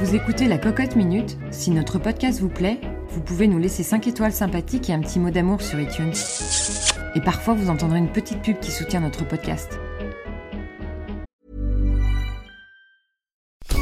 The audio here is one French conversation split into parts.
Vous écoutez la Cocotte Minute. Si notre podcast vous plaît, vous pouvez nous laisser 5 étoiles sympathiques et un petit mot d'amour sur iTunes. Et parfois, vous entendrez une petite pub qui soutient notre podcast.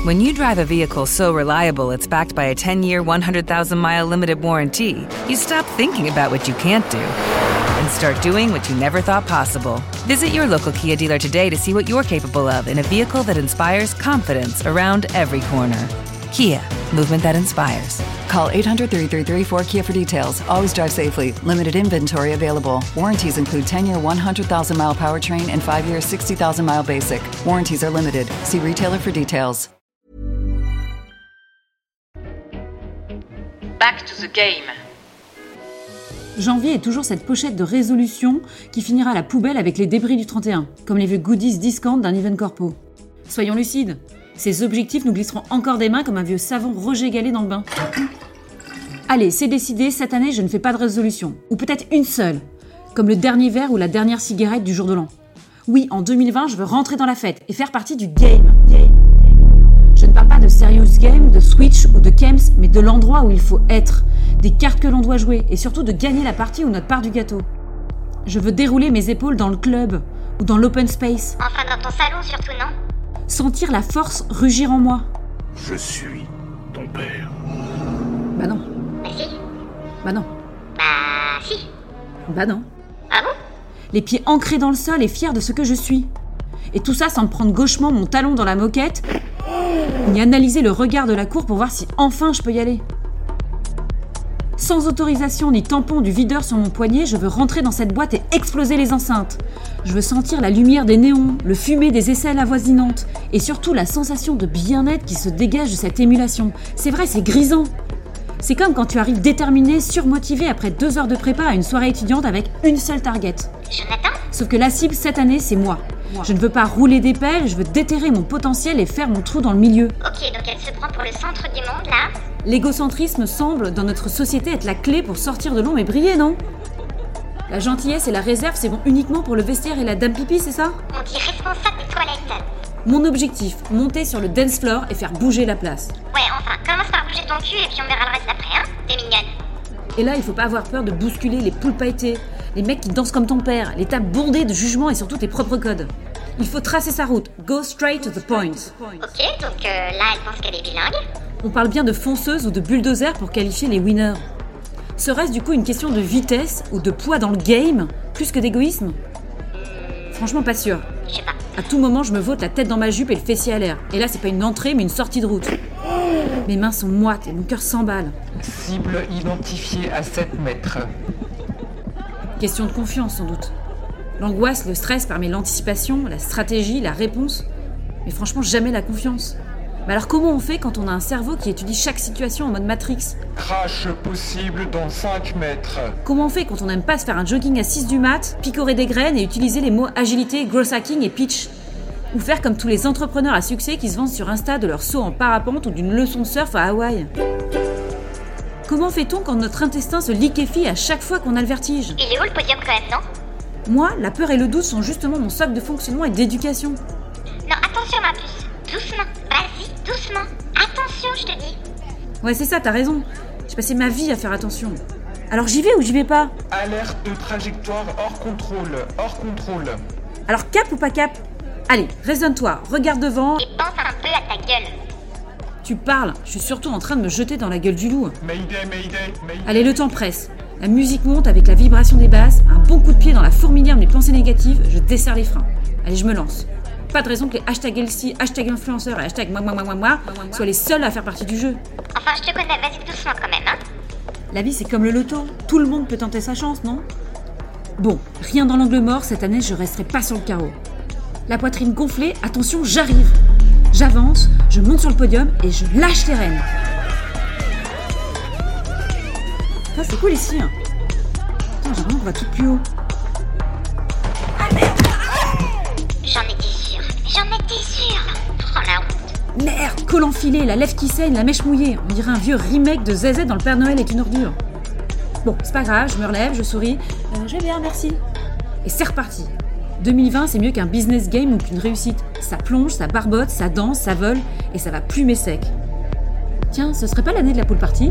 When you drive a vehicle so reliable it's backed by a 10-year, 100,000-mile limited warranty, you stop thinking about what you can't do and start doing what you never thought possible. Visit your local Kia dealer today to see what you're capable of in a vehicle that inspires confidence around every corner. Kia, movement that inspires. Call 800 333 4KIA for details. Always drive safely. Limited inventory available. Warranties include 10 year 100,000 mile powertrain and 5 year 60,000 mile basic. Warranties are limited. See retailer for details. Back to the game. Janvier est toujours cette pochette de résolution qui finira à la poubelle avec les débris du 31, comme les vieux goodies discount d'un event corpo. Soyons lucides, ces objectifs nous glisseront encore des mains comme un vieux savon Gallet dans le bain. Allez, c'est décidé, cette année je ne fais pas de résolution. Ou peut-être une seule. Comme le dernier verre ou la dernière cigarette du jour de l'an. Oui, en 2020, je veux rentrer dans la fête et faire partie du game. Je ne parle pas de serious game, de Switch ou de Kems, mais de l'endroit où il faut être, des cartes que l'on doit jouer et surtout de gagner la partie ou notre part du gâteau. Je veux dérouler mes épaules dans le club ou dans l'open space, Enfin, dans ton salon surtout, non? Sentir la force rugir en moi. Je suis ton père. Bah non, Bah si. bah non, Bah si. bah non. Ah bon? Les pieds ancrés dans le sol et fiers de ce que je suis. Et tout ça sans me prendre gauchement mon talon dans la moquette, ni analyser le regard de la cour pour voir si enfin je peux y aller. Sans autorisation ni tampon du videur sur mon poignet, je veux rentrer dans cette boîte et exploser les enceintes. Je veux sentir la lumière des néons, le fumet des aisselles avoisinantes, et surtout la sensation de bien-être qui se dégage de cette émulation. C'est vrai, c'est grisant. C'est comme quand tu arrives déterminé, surmotivé après deux heures de prépa à une soirée étudiante avec une seule target. Jonathan Sauf que la cible cette année, c'est moi. Je ne veux pas rouler des pelles, je veux déterrer mon potentiel et faire mon trou dans le milieu. Ok, donc elle se prend pour le centre du monde, là L'égocentrisme semble, dans notre société, être la clé pour sortir de l'ombre et briller, non? La gentillesse et la réserve, c'est bon uniquement pour le vestiaire et la dame pipi, c'est ça? On dit responsable des toilettes. Mon objectif, monter sur le dance floor et faire bouger la place. Ouais, enfin, commence par bouger ton cul et puis on verra le reste après, hein T'es mignonne. Et là, il faut pas avoir peur de bousculer les poules pailletées, les mecs qui dansent comme ton père, les tables bondées de jugements et surtout tes propres codes. Il faut tracer sa route, go straight to the point. Ok, donc euh, là, elle pense qu'elle est bilingue. On parle bien de fonceuse ou de bulldozer pour qualifier les winners. Serait-ce du coup une question de vitesse ou de poids dans le game, plus que d'égoïsme? Franchement pas sûr. Je sais pas. À tout moment, je me vote la tête dans ma jupe et le fessier à l'air. Et là, c'est pas une entrée, mais une sortie de route. Mes mains sont moites et mon cœur s'emballe. Cible identifiée à 7 mètres. Question de confiance, sans doute. L'angoisse, le stress permet l'anticipation, la stratégie, la réponse. Mais franchement, jamais la confiance. Mais alors comment on fait quand on a un cerveau qui étudie chaque situation en mode Matrix Crash possible dans 5 mètres. Comment on fait quand on n'aime pas se faire un jogging à 6 du mat, picorer des graines et utiliser les mots agilité, gross hacking et pitch Ou faire comme tous les entrepreneurs à succès qui se vendent sur Insta de leur saut en parapente ou d'une leçon de surf à Hawaï Comment fait-on quand notre intestin se liquéfie à chaque fois qu'on a le vertige Il est où le podium quand même, non? Moi, la peur et le doute sont justement mon socle de fonctionnement et d'éducation. Doucement. Attention, je te dis. Ouais, c'est ça, t'as raison. J'ai passé ma vie à faire attention. Alors j'y vais ou j'y vais pas? Alerte de trajectoire hors contrôle. Hors contrôle. Alors cap ou pas cap? Allez, raisonne-toi, regarde devant. Et pense un peu à ta gueule. Tu parles, je suis surtout en train de me jeter dans la gueule du loup. Mayday, mayday, mayday. Allez, le temps presse. La musique monte avec la vibration des basses, un bon coup de pied dans la fourmilière de mes pensées négatives, je desserre les freins. Allez, je me lance. Pas de raison que les hashtag Elsie, hashtag influenceur et hashtag moi moi moi moi moi soient les seuls à faire partie du jeu. Enfin, je te connais, vas-y doucement quand même, hein La vie, c'est comme le loto. Tout le monde peut tenter sa chance, non? Bon, rien dans l'angle mort, cette année, je resterai pas sur le carreau. La poitrine gonflée, attention, j'arrive. J'avance, je monte sur le podium et je lâche les rênes. Ça, c'est cool ici. hein. Putain, j'ai l'impression qu'on va tout plus haut. Merde, col enfilé, la lèvre qui saigne, la mèche mouillée. On dirait un vieux remake de ZZ dans le Père Noël est une ordure. Bon, c'est pas grave, je me relève, je souris. Euh, je vais bien, merci. Et c'est reparti. 2020, c'est mieux qu'un business game ou qu'une réussite. Ça plonge, ça barbote, ça danse, ça vole, et ça va plumer sec. Tiens, ce serait pas l'année de la pool party